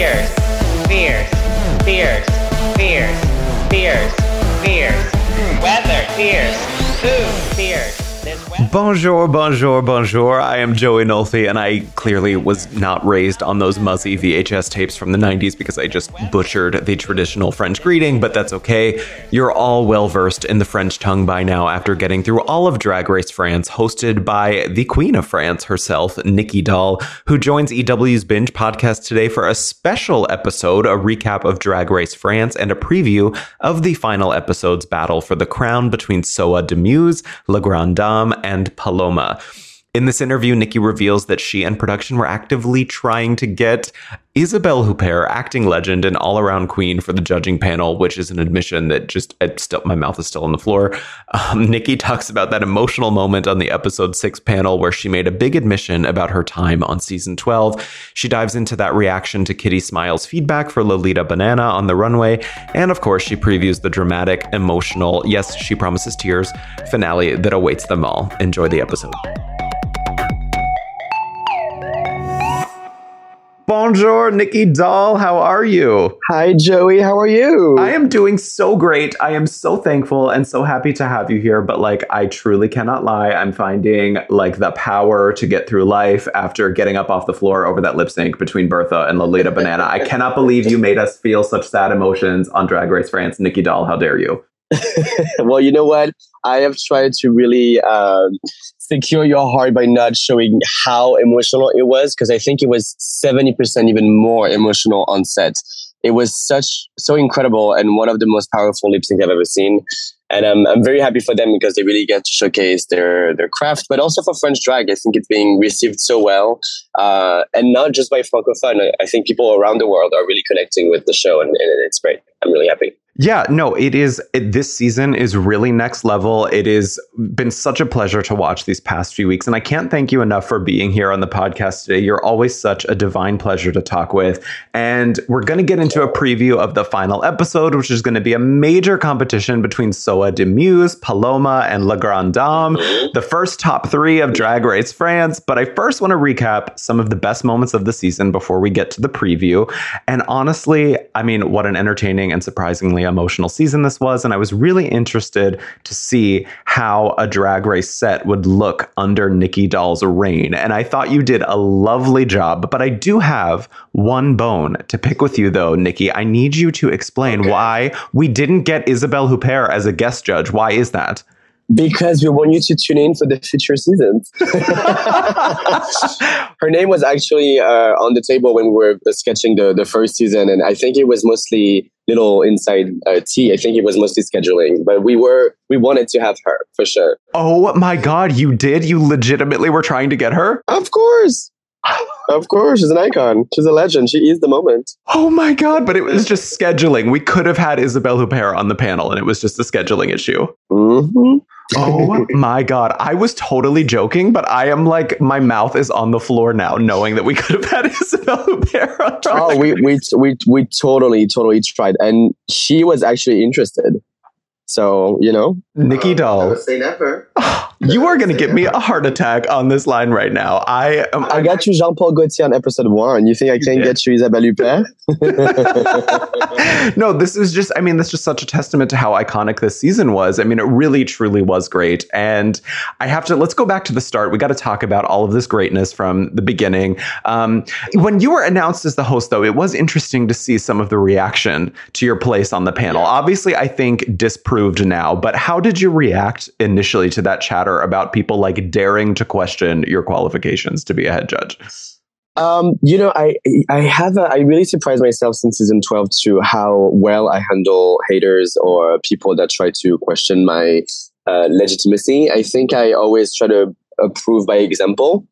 Fierce, fierce, fierce, fierce, fierce, fierce. Weather, fierce. Food, fierce. Bonjour, bonjour, bonjour. I am Joey Nolfi, and I clearly was not raised on those Muzzy VHS tapes from the 90s because I just butchered the traditional French greeting, but that's okay. You're all well versed in the French tongue by now after getting through all of Drag Race France, hosted by the Queen of France herself, Nicky Doll, who joins EW's Binge podcast today for a special episode, a recap of Drag Race France, and a preview of the final episode's battle for the crown between Soa de Muse, La Grande And Paloma. In this interview, Nicky reveals that she and production were actively trying to get Isabelle Huppert, acting legend and all around queen, for the judging panel, which is an admission that just still, my mouth is still on the floor. Um, Nicky talks about that emotional moment on the episode six panel where she made a big admission about her time on season 12. She dives into that reaction to Kiddy Smile's feedback for Lolita Banana on the runway. And of course, she previews the dramatic, emotional, yes, she promises tears, finale that awaits them all. Enjoy the episode. Bonjour, Nicky Doll. How are you? Hi, Joey. How are you? I am doing so great. I am so thankful and so happy to have you here. But like, I truly cannot lie. I'm finding like the power to get through life after getting up off the floor over that lip sync between Bertha and Lolita Banana. I cannot believe you made us feel such sad emotions on Drag Race France. Nicky Doll, how dare you? well, you know what? I have tried to really um, secure your heart by not showing how emotional it was because I think it was 70% even more emotional on set. It was such, so incredible and one of the most powerful lip syncs I've ever seen. And I'm, I'm very happy for them because they really get to showcase their, their craft, but also for French drag. I think it's being received so well. Uh, and not just by Francophone. I, I, think people around the world are really connecting with the show and, and it's great. I'm really happy. Yeah, no, it is. It, this season is really next level. It has been such a pleasure to watch these past few weeks. And I can't thank you enough for being here on the podcast today. You're always such a divine pleasure to talk with. And we're going to get into a preview of the final episode, which is going to be a major competition between Soa de Muse, Paloma, and La Grande Dame, mm-hmm. the first top three of Drag Race France. But I first want to recap some of the best moments of the season before we get to the preview. And honestly, I mean, what an entertaining and surprisingly emotional season this was. And I was really interested to see how a drag race set would look under Nicky Doll's reign. And I thought you did a lovely job. But I do have one bone to pick with you, though, Nicky. I need you to explain okay. why we didn't get Isabelle Huppert as a guest judge. Why is that? because we want you to tune in for the future seasons. Her name was actually uh, on the table when we were sketching the, the first season, and I think it was mostly little inside uh, tea. I think it was mostly scheduling, but we were we wanted to have her for sure. Oh my god, you did! You legitimately were trying to get her? Of course. Of course, she's an icon. She's a legend. She is the moment. Oh my god! But it was just scheduling. We could have had Isabelle Huppert on the panel, and it was just a scheduling issue. Mm-hmm. Oh my god! I was totally joking, but I am like my mouth is on the floor now, knowing that we could have had Isabelle Huppert. oh, we we we we totally totally tried, and she was actually interested. So you know, Nicky Doll. say never. You are going to give me a heart attack on this line right now. I um, I got you Jean Paul Gaultier on episode one. You think I can't get you Isabelle Huppert? no, this is just, I mean, this is just such a testament to how iconic this season was. I mean, it really, truly was great. And I have to, let's go back to the start. We got to talk about all of this greatness from the beginning. Um, when you were announced as the host, though, it was interesting to see some of the reaction to your place on the panel. Obviously, I think disproved now, but how did you react initially to that chatter? About people like daring to question your qualifications to be a head judge? Um, you know, I I have a, I really surprised myself since season twelve to how well I handle haters or people that try to question my uh, legitimacy. I think I always try to approve by example.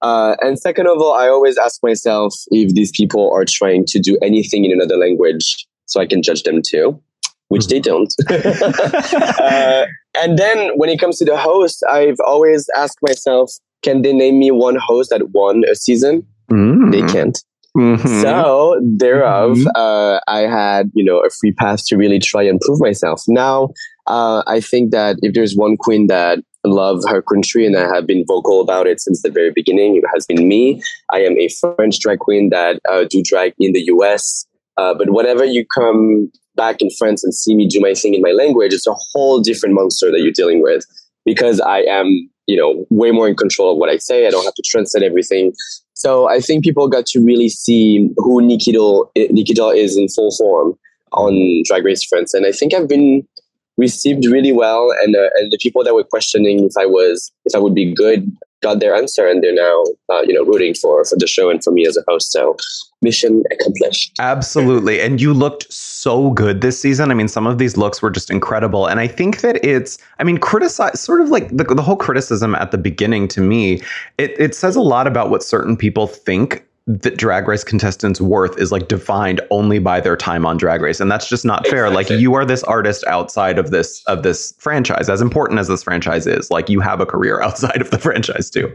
Uh, and second of all, I always ask myself if these people are trying to do anything in another language so I can judge them too, which they don't. uh, and then when it comes to the host, I've always asked myself, can they name me one host that won a season? Mm. They can't. Mhm. So thereof, Mhm. uh, I had you know a free pass to really try and prove myself. Now, uh, I think that if there's one queen that love her country and I have been vocal about it since the very beginning, it has been me. I am a French drag queen that uh, do drag in the U.S. Uh, but whenever you come back in France and see me do my thing in my language, it's a whole different monster that you're dealing with because I am, you know, way more in control of what I say. I don't have to translate everything. So I think people got to really see who Nikido, Nikidol is in full form on Drag Race France. And I think I've been received really well. And, uh, and the people that were questioning if I was, if I would be good got their answer and they're now, uh, you know, rooting for, for the show and for me as a host. So mission accomplished. Absolutely. And you looked so good this season. I mean, some of these looks were just incredible. And I think that it's, I mean, criticize sort of like the, the whole criticism at the beginning to me, it, it says a lot about what certain people think that drag race contestants worth is like defined only by their time on drag race and that's just not fair like you are this artist outside of this of this franchise as important as this franchise is like you have a career outside of the franchise too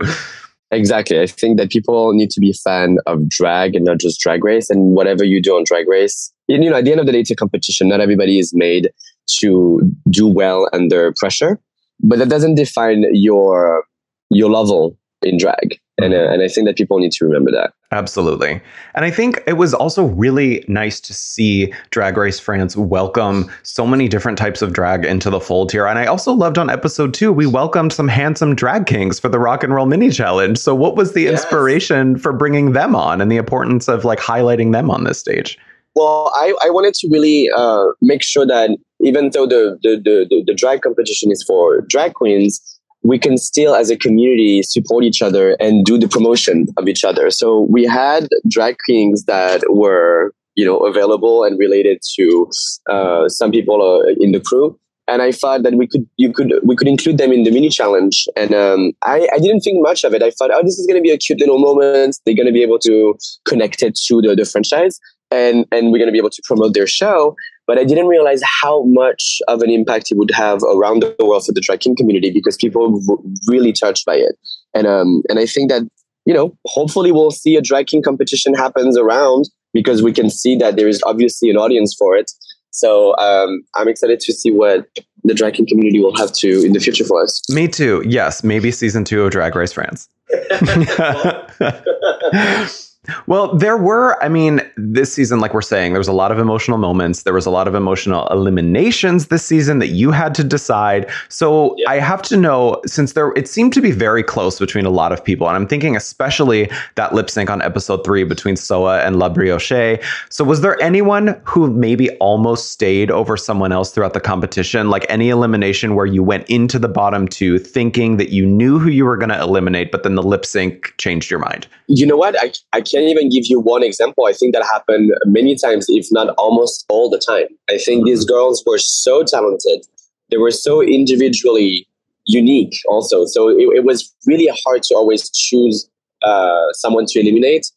Exactly. I think that people need to be a fan of drag and not just drag race and whatever you do on drag race. You know, at the end of the day, it's a competition. Not everybody is made to do well under pressure, but that doesn't define your, your level in drag. And, uh, and I think that people need to remember that. Absolutely. And I think it was also really nice to see Drag Race France welcome so many different types of drag into the fold here. And I also loved on episode two, we welcomed some handsome drag kings for the Rock and Roll Mini Challenge. So, what was the Yes. inspiration for bringing them on and the importance of like highlighting them on this stage? Well, I, I wanted to really uh, make sure that even though the, the, the, the, the drag competition is for drag queens, we can still, as a community, support each other and do the promotion of each other. So we had drag queens that were, you know, available and related to uh, some people uh, in the crew. And I thought that we could, you could, we could include them in the mini challenge. And um, I, I didn't think much of it. I thought, oh, this is going to be a cute little moment. They're going to be able to connect it to the, the franchise and and we're going to be able to promote their show. But I didn't realize how much of an impact it would have around the world for the drag king community because people were really touched by it. And um and I think that you know hopefully we'll see a drag king competition happens around because we can see that there is obviously an audience for it. So um, I'm excited to see what the drag king community will have to in the future for us. Me too. Yes, maybe season two of Drag Race France. well, there were, I mean, this season, like we're saying, there was a lot of emotional moments. There was a lot of emotional eliminations this season that you had to decide. So Yeah. I have to know, since there, it seemed to be very close between a lot of people. And I'm thinking especially that lip sync on episode three between Soa and La Briochée. So was there anyone who maybe almost stayed over someone else throughout the competition? Like any elimination where you went into the bottom two thinking that you knew who you were going to eliminate, but then the lip sync changed your mind? You know what? I, I can't even give you one example. I think that happened many times, if not almost all the time. I think these girls were so talented. They were so individually unique also. So it, it was really hard to always choose uh, someone to eliminate.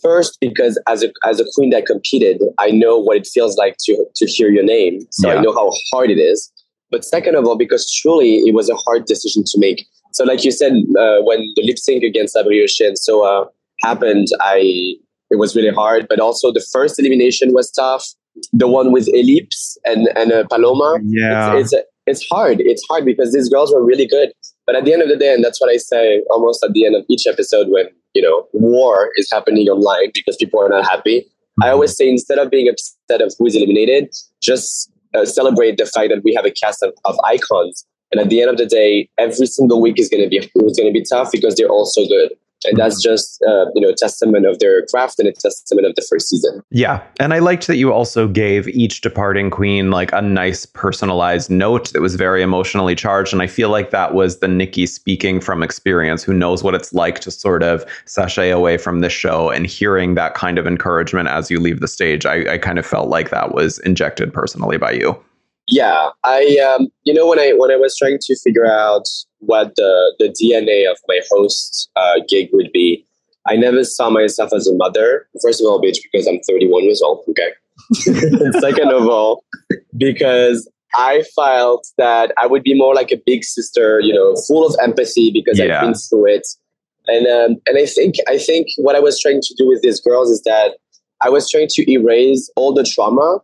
First, because as a, as a queen that competed, I know what it feels like to, to hear your name. So Yeah. I know how hard it is. But second of all, because truly it was a hard decision to make. So, like you said, uh, when the lip sync against La Briochée and so uh, happened, I it was really hard. But also the first elimination was tough. The one with Elips and and uh, Paloma, it's it's, it's hard. It's hard because these girls were really good. But at the end of the day, and that's what I say almost at the end of each episode when you know war is happening online because people are not happy. I always say instead of being upset of who is eliminated, just uh, celebrate the fact that we have a cast of, of icons. And at the end of the day, every single week is going to be it's going to be tough because they're all so good. And that's just uh, you know a testament of their craft and a testament of the first season. Yeah. And I liked that you also gave each departing queen like a nice personalized note that was very emotionally charged. And I feel like that was the Nicky speaking from experience, who knows what it's like to sort of sashay away from this show and hearing that kind of encouragement as you leave the stage. I, I kind of felt like that was injected personally by you. Yeah, I um, you know when I when I was trying to figure out what the the DNA of my host uh, gig would be, I never saw myself as a mother. First of all, bitch, because I'm 31 years old. Okay. Second of all, because I felt that I would be more like a big sister, you know, full of empathy because Yeah. I've been through it. And um, and I think I think what I was trying to do with these girls is that I was trying to erase all the trauma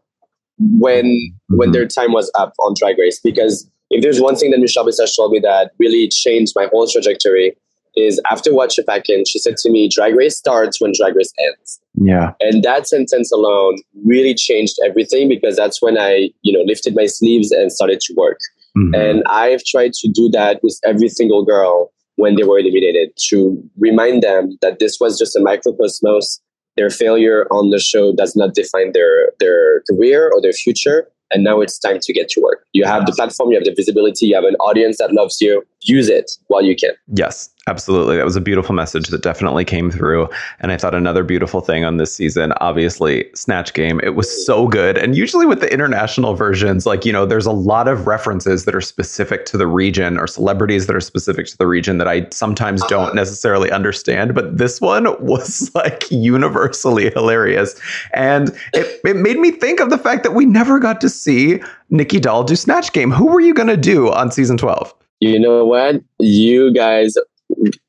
when when Mhm. their time was up on Drag Race. Because if there's one thing that Michelle Visage told me that really changed my whole trajectory is after Whatcha Packin', she said to me, Drag Race starts when Drag Race ends. Yeah. And that sentence alone really changed everything because that's when I, you know, lifted my sleeves and started to work. Mhm. And I've tried to do that with every single girl when they were eliminated to remind them that this was just a microcosmos. Their failure on the show does not define their their career or their future. And now it's time to get to work. You have the platform, you have the visibility, you have an audience that loves you. Use it while you can. Yes, absolutely. That was a beautiful message that definitely came through. And I thought another beautiful thing on this season, obviously, Snatch Game, it was so good. And usually with the international versions, like, you know, there's a lot of references that are specific to the region or celebrities that are specific to the region that I sometimes uh-huh. don't necessarily understand. But this one was like universally hilarious. And it, it made me think of the fact that we never got to see Nikki Doll do Snatch Game. Who were you going to do on season 12? You know what? You guys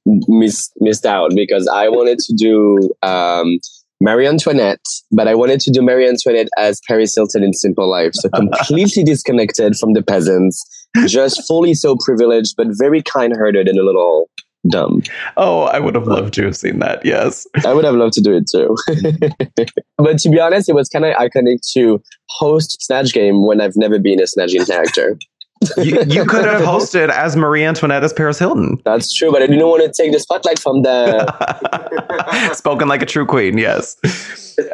missed missed out because I wanted to do um, Marie Antoinette, but I wanted to do Marie Antoinette as Paris Hilton in Simple Life, so completely disconnected from the peasants, just fully so privileged, but very kind-hearted and a little dumb. Oh, I would have loved to have seen that. Yes. I would have loved to do it too. but to be honest, it was kind of iconic to host Snatch Game when I've never been a Snatch Game character. You, you could have hosted as Marie Antoinette as Paris Hilton. That's true, but I didn't want to take the spotlight from the Spoken like a true queen, yes.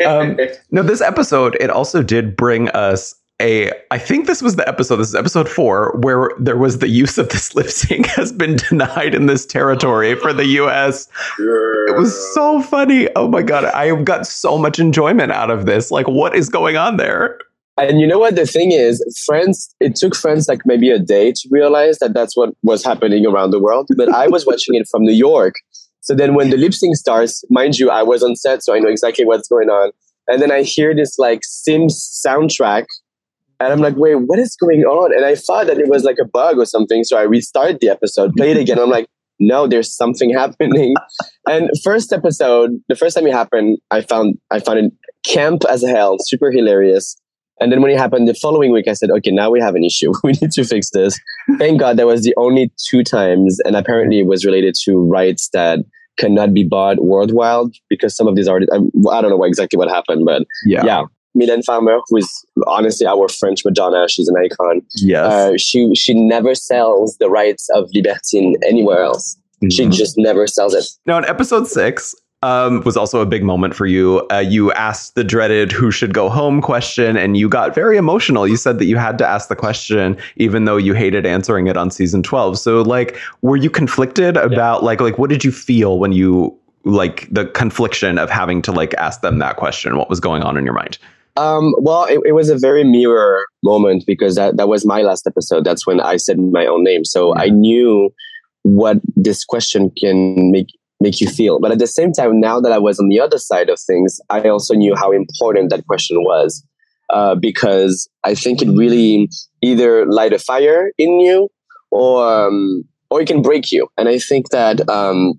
Um, no, this episode, it also did bring us a. I think this was the episode, this is episode four, where there was the use of this lip sync has been denied in this territory for the US. It was so funny. Oh my God. I got so much enjoyment out of this. Like, what is going on there? And you know what the thing is, friends. It took friends like maybe a day to realize that that's what was happening around the world. But I was watching it from New York, so then when the lip sync starts, mind you, I was on set, so I know exactly what's going on. And then I hear this like Sims soundtrack, and I'm like, wait, what is going on? And I thought that it was like a bug or something, so I restarted the episode, played it again. I'm like, no, there's something happening. and first episode, the first time it happened, I found I found it camp as hell, super hilarious. And then when it happened the following week, I said, okay, now we have an issue. We need to fix this. Thank God that was the only two times. And apparently it was related to rights that cannot be bought worldwide because some of these artists, I, I don't know what, exactly what happened, but yeah. yeah. Mylène Farmer, who is honestly our French Madonna, she's an icon. Yes. Uh, she she never sells the rights of Libertine anywhere else. She Mhm. just never sells it. Now, in episode six, um, was also a big moment for you. Uh, you asked the dreaded "Who should go home?" question, and you got very emotional. You said that you had to ask the question, even though you hated answering it on season twelve. So, like, were you conflicted about like like what did you feel when you like the confliction of having to like ask them that question? What was going on in your mind? Um, well, it, it was a very mirror moment because that, that was my last episode. That's when I said my own name. So I knew what this question can make make you feel. But at the same time, now that I was on the other side of things, I also knew how important that question was. Uh, because I think it really either light a fire in you or um, or it can break you. And I think that um,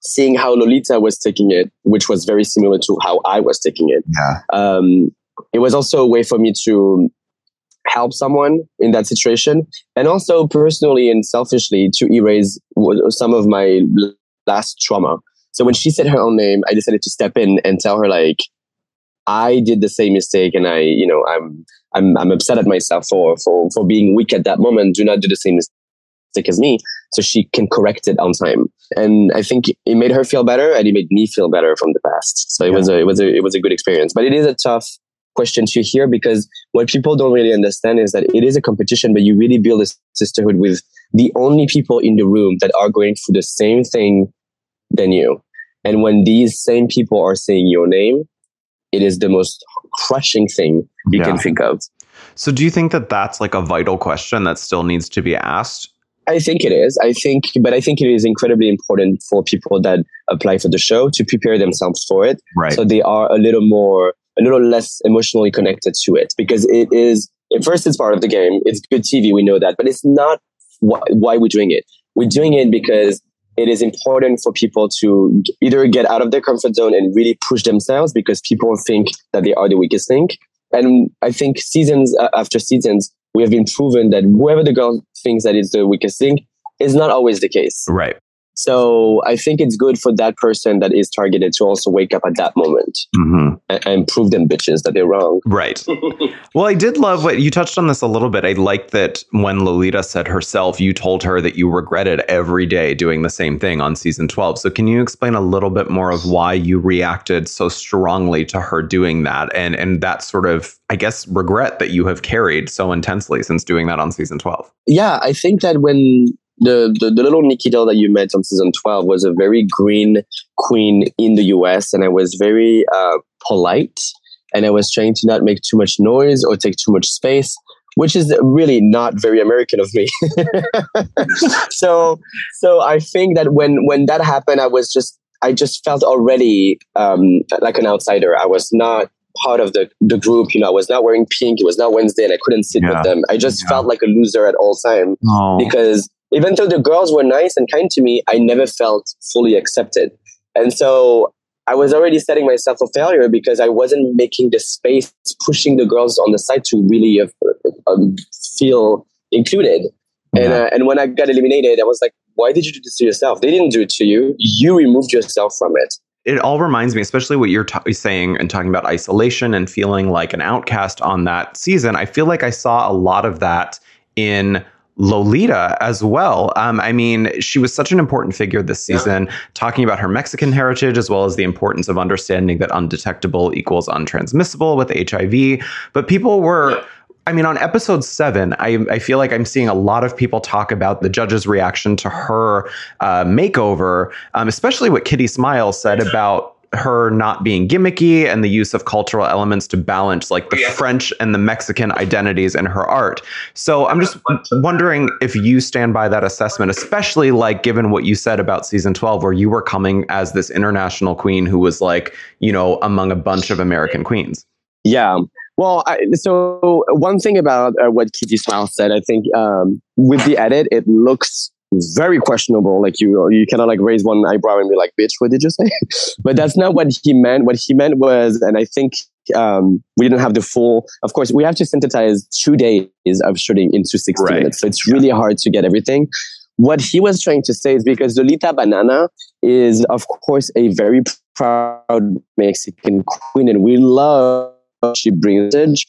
seeing how Lolita was taking it, which was very similar to how I was taking it, Yeah. um, it was also a way for me to help someone in that situation and also personally and selfishly to erase some of my last trauma. So when she said her own name i decided to step in and tell her like i did the same mistake and i you know i'm i'm, I'm upset at myself for, for for being weak at that moment. Do not do the same mistake as me. So she can correct it on time. And i think it made her feel better and it made me feel better from the past. So it was a it was a it was a good experience. But it is a tough question to hear because what people don't really understand is that it is a competition, but you really build a sisterhood with the only people in the room that are going through the same thing than you. And when these same people are saying your name, it is the most crushing thing you Yeah. can think of. So, do you think that that's like a vital question that still needs to be asked? I think it is. I think, but I think it is incredibly important for people that apply for the show to prepare themselves for it. Right. So they are a little more, a little less emotionally connected to it because it is, at first, it's part of the game. It's good TV. We know that, but it's not wh- why we're doing it. We're doing it because it is important for people to either get out of their comfort zone and really push themselves because people think that they are the weakest link. And I think seasons uh, after seasons, we have been proven that whoever the girl thinks that is the weakest link is not always the case. Right. So I think it's good for that person that is targeted to also wake up at that moment Mm-hmm. and, and prove them bitches that they're wrong. Right. well, I did love what you touched on this a little bit. I liked that when Lolita said herself, you told her that you regretted every day doing the same thing on season 12. So, can you explain a little bit more of why you reacted so strongly to her doing that and, and that sort of, I guess, regret that you have carried so intensely since doing that on season 12? Yeah, I think that when the, the, the little Nicky doll that you met on season 12 was a very green queen in the US, and I was very uh, polite, and I was trying to not make too much noise or take too much space, which is really not very American of me. so, so I think that when when that happened, I was just I just felt already um, like an outsider. I was not part of the, the group. You know, I was not wearing pink. It was not Wednesday, and I couldn't sit Yeah. with them. I just Yeah. felt like a loser at all time Oh. because even though the girls were nice and kind to me, I never felt fully accepted. And so I was already setting myself for failure because I wasn't making the space, pushing the girls on the side to really uh, um, feel included. And, uh, and when I got eliminated, I was like, why did you do this to yourself? They didn't do it to you. You removed yourself from it. it all reminds me, especially what you're ta- saying and talking about isolation and feeling like an outcast on that season. I feel like I saw a lot of that in Lolita as well. Um, I mean, she was such an important figure this Yeah. season, talking about her Mexican heritage as well as the importance of understanding that undetectable equals untransmissible with HIV. But people were. Yeah. I mean, on episode seven, I, I feel like I'm seeing a lot of people talk about the judge's reaction to her uh, makeover, um, especially what Kiddy Smiles said about her not being gimmicky and the use of cultural elements to balance like the Yeah. French and the Mexican identities in her art. So I'm just wondering if you stand by that assessment, especially like given what you said about season 12, where you were coming as this international queen who was like, you know, among a bunch of American queens. Yeah. Well, I, so one thing about uh, what Kiddy Smile said, I think um, with the edit, it looks very questionable. Like you, you kind of like raise one eyebrow and be like, "Bitch, what did you say?" but that's not what he meant. What he meant was, and I think um, we didn't have the full. Of course, we have to synthesize two days of shooting into sixty Right. minutes, so it's really hard to get everything. What he was trying to say is because Lolita Banana is, of course, a very proud Mexican queen, and we love she brings it.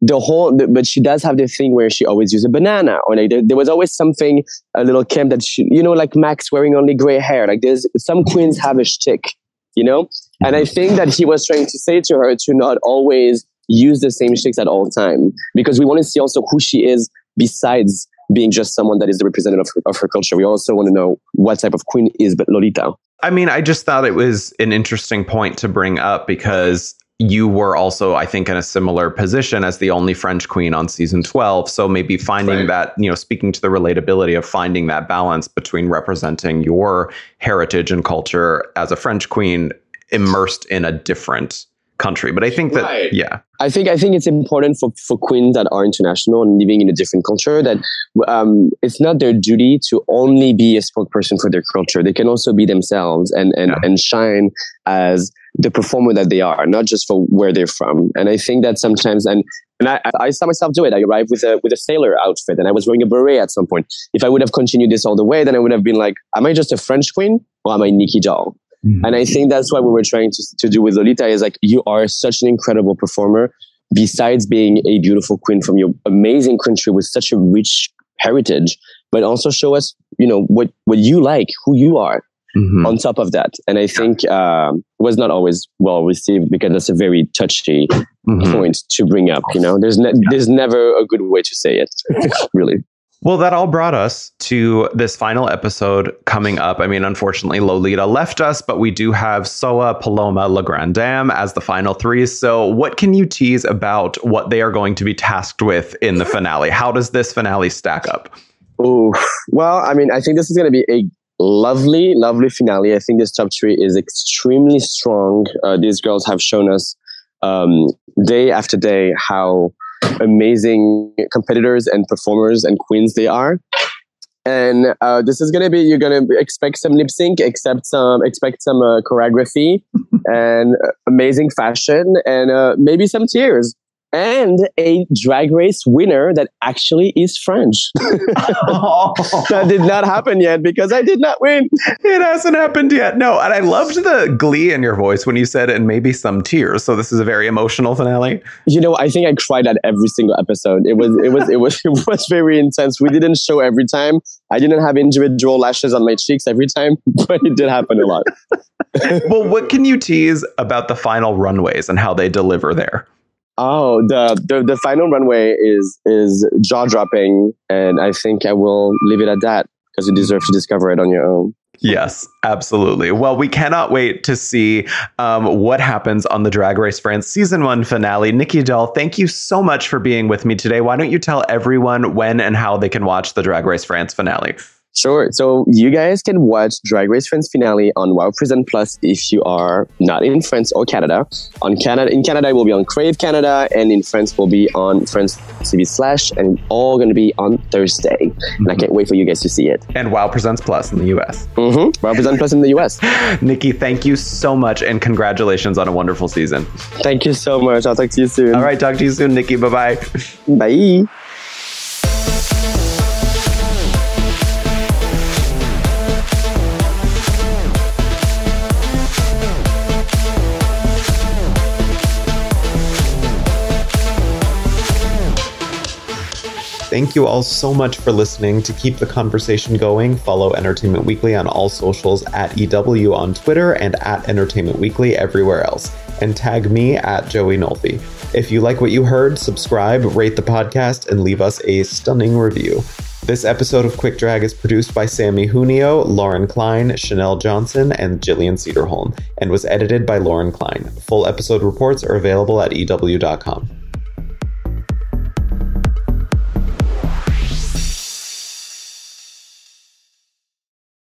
The whole, but she does have the thing where she always uses a banana, or like there, there was always something a little camp that she, you know, like Max wearing only gray hair. Like there's some queens have a shtick, you know, and I think that he was trying to say to her to not always use the same shticks at all time because we want to see also who she is besides being just someone that is the representative of her, of her culture. We also want to know what type of queen is but Lolita. I mean, I just thought it was an interesting point to bring up because you were also, I think, in a similar position as the only French queen on season 12. So maybe finding Right. that, you know, speaking to the relatability of finding that balance between representing your heritage and culture as a French queen immersed in a different country. But I think that, Right. yeah, I think I think it's important for, for queens that are international and living in a different culture that um, it's not their duty to only be a spokesperson for their culture. They can also be themselves and and, Yeah. and shine as the performer that they are, not just for where they're from. And I think that sometimes and and I, I saw myself do it. I arrived with a with a sailor outfit and I was wearing a beret at some point. If I would have continued this all the way, then I would have been like, am I just a French queen or am I Nicky Doll? And I think that's what we were trying to, to do with Lolita is like, you are such an incredible performer. Besides being a beautiful queen from your amazing country with such a rich heritage, but also show us, you know, what, what you like, who you are Mhm. on top of that. And I think, um, was not always well received because that's a very touchy Mhm. point to bring up. You know, there's, ne- there's never a good way to say it, really. Well, that all brought us to this final episode coming up. I mean, unfortunately, Lolita left us, but we do have Soa, Paloma, La Grande Dame as the final three. So, what can you tease about what they are going to be tasked with in the finale? How does this finale stack up? Oh, well, I mean, I think this is going to be a lovely, lovely finale. I think this top three is extremely strong. Uh, these girls have shown us um, day after day how amazing competitors and performers and queens they are. And uh, this is gonna be you're gonna expect some lip sync, expect some expect some uh, choreography and uh, amazing fashion and uh, maybe some tears and a drag race winner that actually is French. that did not happen yet because I did not win. It hasn't happened yet. No, and I loved the glee in your voice when you said and maybe some tears. So this is a very emotional finale. You know, I think I cried at every single episode. It was it was it was it was very intense. We didn't show every time. I didn't have individual lashes on my cheeks every time, but it did happen a lot. well, what can you tease about the final runways and how they deliver there? Oh, the, the the final runway is is jaw dropping, and I think I will leave it at that because you deserve to discover it on your own. Yes, absolutely. Well, we cannot wait to see um, what happens on the Drag Race France season one finale. Nicky Doll, thank you so much for being with me today. Why don't you tell everyone when and how they can watch the Drag Race France finale? Sure. So you guys can watch Drag Race France finale on Wow Present Plus if you are not in France or Canada. On Canada, in Canada, it will be on Crave Canada, and in France, will be on France TV slash, and all going to be on Thursday. Mm-hmm. And I can't wait for you guys to see it. And Wow Presents Plus in the US. Mm-hmm. Wow Present Plus in the US. Nicky, thank you so much, and congratulations on a wonderful season. Thank you so much. I'll talk to you soon. All right, talk to you soon, Nicky. Bye-bye. bye. Thank you all so much for listening. To keep the conversation going, follow Entertainment Weekly on all socials at EW on Twitter and at Entertainment Weekly everywhere else. And tag me at Joey Nolfi. If you like what you heard, subscribe, rate the podcast, and leave us a stunning review. This episode of Quick Drag is produced by Sammy Junio, Lauren Klein, Chanel Johnson, and Jillian Cederholm, and was edited by Lauren Klein. Full episode reports are available at EW.com.